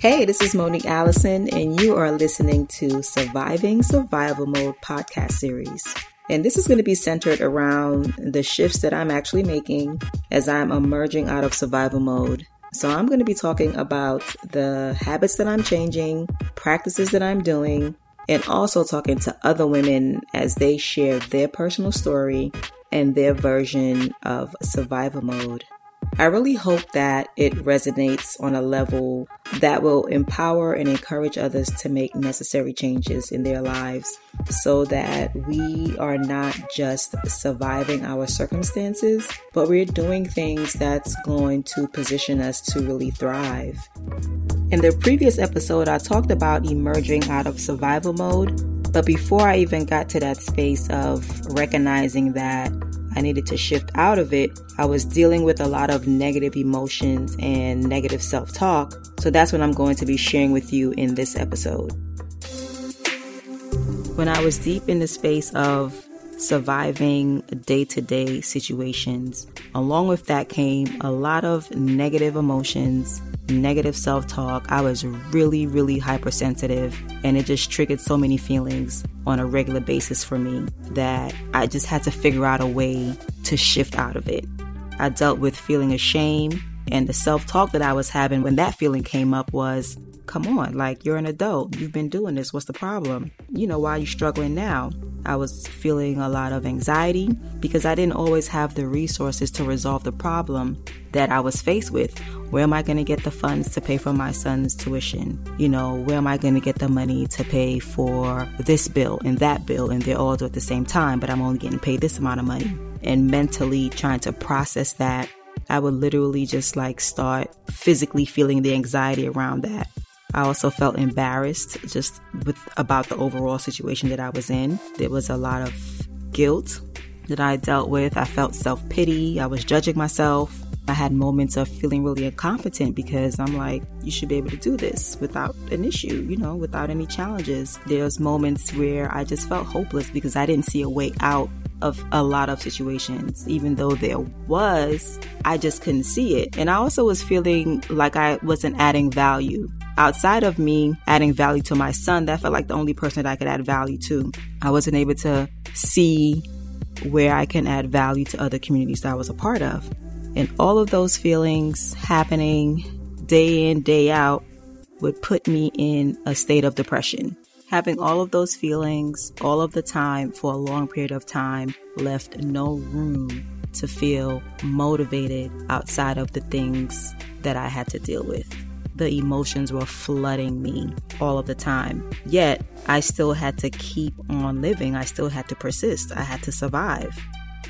Hey, this is Monique Allison, and you are listening to Surviving Survival Mode podcast series. And this is going to be centered around the shifts that I'm actually making as I'm emerging out of survival mode. So, I'm going to be talking about the habits that I'm changing, practices that I'm doing, and also talking to other women as they share their personal story and their version of survival mode. I really hope that it resonates on a level that will empower and encourage others to make necessary changes in their lives so that we are not just surviving our circumstances, but we're doing things that's going to position us to really thrive. In the previous episode, I talked about emerging out of survival mode. But before I even got to that space of recognizing that I needed to shift out of it, I was dealing with a lot of negative emotions and negative self talk. So that's what I'm going to be sharing with you in this episode. When I was deep in the space of surviving day to day situations, along with that came a lot of negative emotions, negative self talk. I was really, really hypersensitive, and it just triggered so many feelings on a regular basis for me that I just had to figure out a way to shift out of it. I dealt with feeling ashamed, and the self talk that I was having when that feeling came up was, Come on, like you're an adult. You've been doing this. What's the problem? You know, why are you struggling now? I was feeling a lot of anxiety because I didn't always have the resources to resolve the problem that I was faced with. Where am I going to get the funds to pay for my son's tuition? You know, where am I going to get the money to pay for this bill and that bill? And they're all due at the same time, but I'm only getting paid this amount of money. And mentally trying to process that, I would literally just like start physically feeling the anxiety around that. I also felt embarrassed just with about the overall situation that I was in. There was a lot of guilt that I dealt with. I felt self pity. I was judging myself. I had moments of feeling really incompetent because I'm like, you should be able to do this without an issue, you know, without any challenges. There's moments where I just felt hopeless because I didn't see a way out of a lot of situations. Even though there was, I just couldn't see it. And I also was feeling like I wasn't adding value outside of me adding value to my son, that felt like the only person that I could add value to. I wasn't able to see where I can add value to other communities that I was a part of. And all of those feelings happening day in, day out would put me in a state of depression. Having all of those feelings all of the time for a long period of time left no room to feel motivated outside of the things that I had to deal with the emotions were flooding me all of the time. Yet, I still had to keep on living. I still had to persist. I had to survive.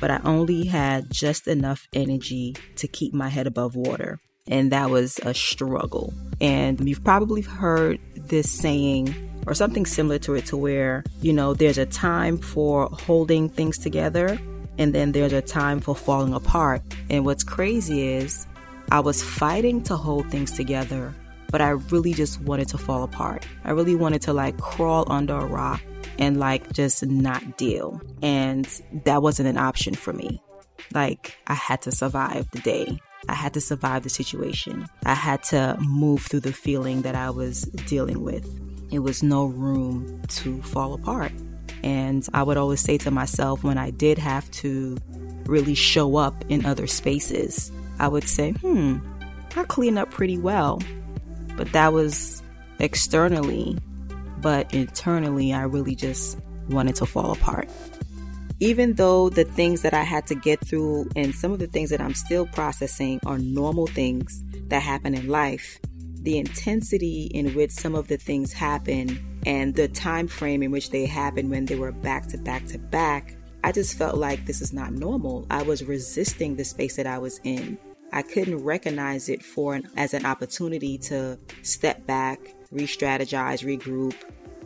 But I only had just enough energy to keep my head above water. And that was a struggle. And you've probably heard this saying or something similar to it to where, you know, there's a time for holding things together and then there's a time for falling apart. And what's crazy is I was fighting to hold things together, but I really just wanted to fall apart. I really wanted to like crawl under a rock and like just not deal. And that wasn't an option for me. Like, I had to survive the day. I had to survive the situation. I had to move through the feeling that I was dealing with. It was no room to fall apart. And I would always say to myself when I did have to really show up in other spaces, I would say, hmm, I clean up pretty well. But that was externally, but internally, I really just wanted to fall apart. Even though the things that I had to get through and some of the things that I'm still processing are normal things that happen in life, the intensity in which some of the things happen and the time frame in which they happened when they were back to back to back, I just felt like this is not normal. I was resisting the space that I was in. I couldn't recognize it for an, as an opportunity to step back, re-strategize, regroup,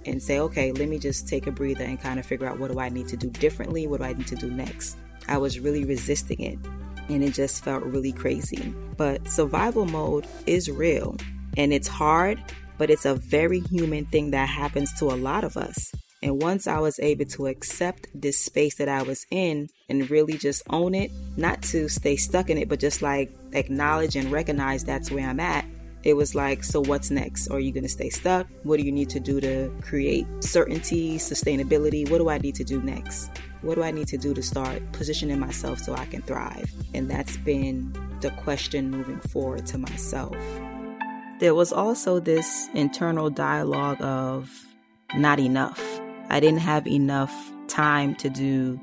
and say, okay, let me just take a breather and kind of figure out what do I need to do differently? What do I need to do next? I was really resisting it and it just felt really crazy. But survival mode is real and it's hard, but it's a very human thing that happens to a lot of us. And once I was able to accept this space that I was in and really just own it, not to stay stuck in it, but just like acknowledge and recognize that's where I'm at, it was like, so what's next? Are you going to stay stuck? What do you need to do to create certainty, sustainability? What do I need to do next? What do I need to do to start positioning myself so I can thrive? And that's been the question moving forward to myself. There was also this internal dialogue of not enough. I didn't have enough time to do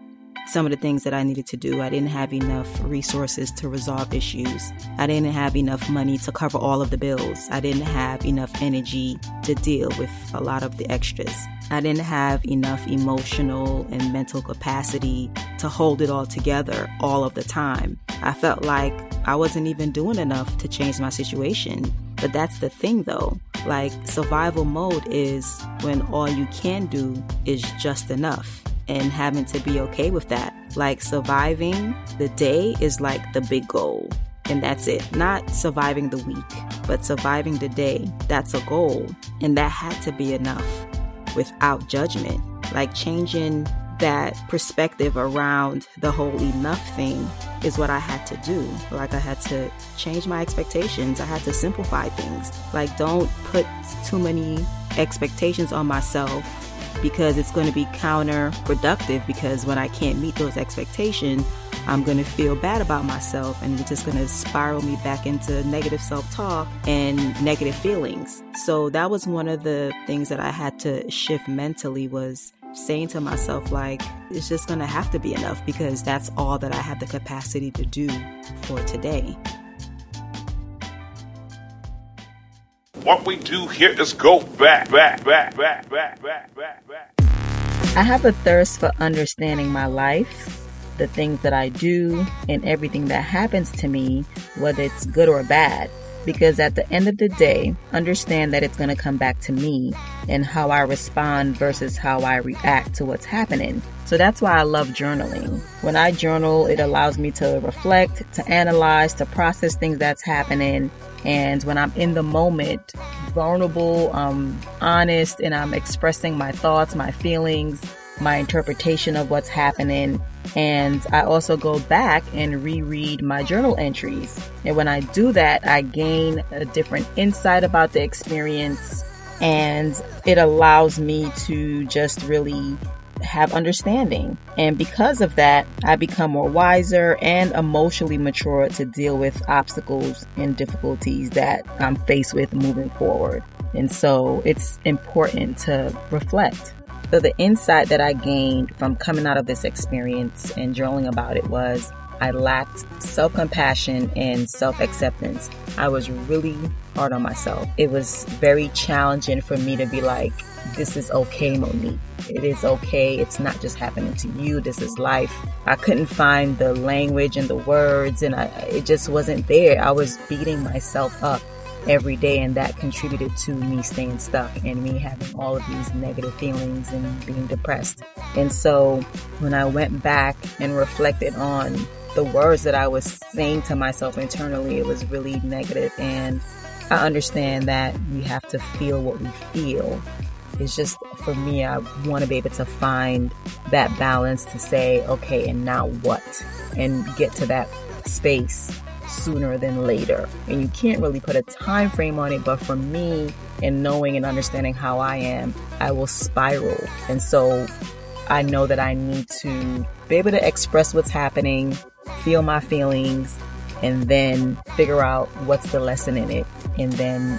some of the things that I needed to do. I didn't have enough resources to resolve issues. I didn't have enough money to cover all of the bills. I didn't have enough energy to deal with a lot of the extras. I didn't have enough emotional and mental capacity to hold it all together all of the time. I felt like I wasn't even doing enough to change my situation. But that's the thing though. Like survival mode is when all you can do is just enough and having to be okay with that. Like surviving the day is like the big goal. And that's it. Not surviving the week, but surviving the day. That's a goal. And that had to be enough without judgment. Like changing that perspective around the whole enough thing is what I had to do. Like I had to change my expectations. I had to simplify things. Like don't put too many expectations on myself because it's going to be counterproductive because when I can't meet those expectations, I'm going to feel bad about myself and it's just going to spiral me back into negative self talk and negative feelings. So that was one of the things that I had to shift mentally was saying to myself like it's just going to have to be enough because that's all that I have the capacity to do for today. What we do here is go back, back, back, back, back, back, back, back. I have a thirst for understanding my life, the things that I do, and everything that happens to me, whether it's good or bad. Because at the end of the day, understand that it's going to come back to me and how I respond versus how I react to what's happening. So that's why I love journaling. When I journal, it allows me to reflect, to analyze, to process things that's happening, and when I'm in the moment, vulnerable, um, honest, and I'm expressing my thoughts, my feelings, my interpretation of what's happening. And I also go back and reread my journal entries. And when I do that, I gain a different insight about the experience and it allows me to just really have understanding. And because of that, I become more wiser and emotionally mature to deal with obstacles and difficulties that I'm faced with moving forward. And so it's important to reflect. So the insight that I gained from coming out of this experience and journaling about it was I lacked self compassion and self acceptance. I was really hard on myself. It was very challenging for me to be like, this is okay, Monique. It is okay. It's not just happening to you. This is life. I couldn't find the language and the words, and I, it just wasn't there. I was beating myself up every day, and that contributed to me staying stuck and me having all of these negative feelings and being depressed. And so when I went back and reflected on the words that I was saying to myself internally, it was really negative and I understand that we have to feel what we feel it's just for me, I want to be able to find that balance to say, okay, and now what? And get to that space sooner than later. And you can't really put a time frame on it, but for me, and knowing and understanding how I am, I will spiral. And so I know that I need to be able to express what's happening, feel my feelings, and then figure out what's the lesson in it, and then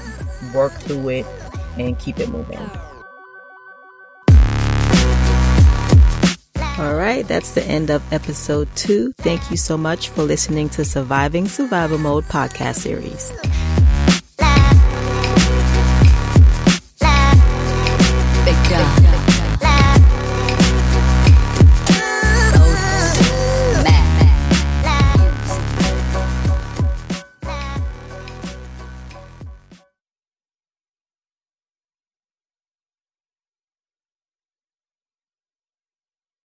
work through it and keep it moving. All right, that's the end of episode two. Thank you so much for listening to Surviving Survival Mode podcast series.